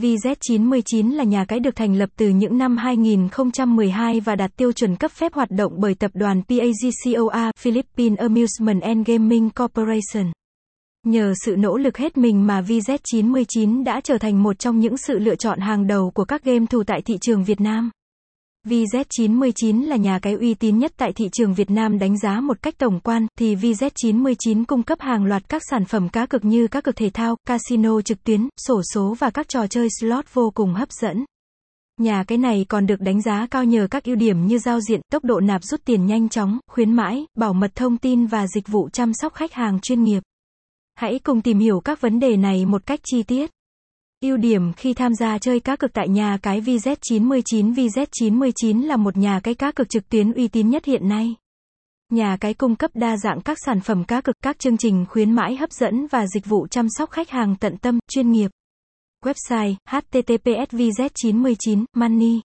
VZ99 là nhà cái được thành lập từ những năm 2012 và đạt tiêu chuẩn cấp phép hoạt động bởi tập đoàn PAGCOA, Philippine Amusement and Gaming Corporation. Nhờ sự nỗ lực hết mình mà VZ99 đã trở thành một trong những sự lựa chọn hàng đầu của các game thủ tại thị trường Việt Nam. VZ99 là nhà cái uy tín nhất tại thị trường Việt Nam đánh giá một cách tổng quan, thì VZ99 cung cấp hàng loạt các sản phẩm cá cược như cá cược thể thao, casino trực tuyến, sổ số và các trò chơi slot vô cùng hấp dẫn. Nhà cái này còn được đánh giá cao nhờ các ưu điểm như giao diện, tốc độ nạp rút tiền nhanh chóng, khuyến mãi, bảo mật thông tin và dịch vụ chăm sóc khách hàng chuyên nghiệp. Hãy cùng tìm hiểu các vấn đề này một cách chi tiết. Ưu điểm khi tham gia chơi cá cược tại nhà cái VZ99 VZ99 là một nhà cái cá cược trực tuyến uy tín nhất hiện nay. Nhà cái cung cấp đa dạng các sản phẩm cá cược, các chương trình khuyến mãi hấp dẫn và dịch vụ chăm sóc khách hàng tận tâm, chuyên nghiệp. Website: https vz99 money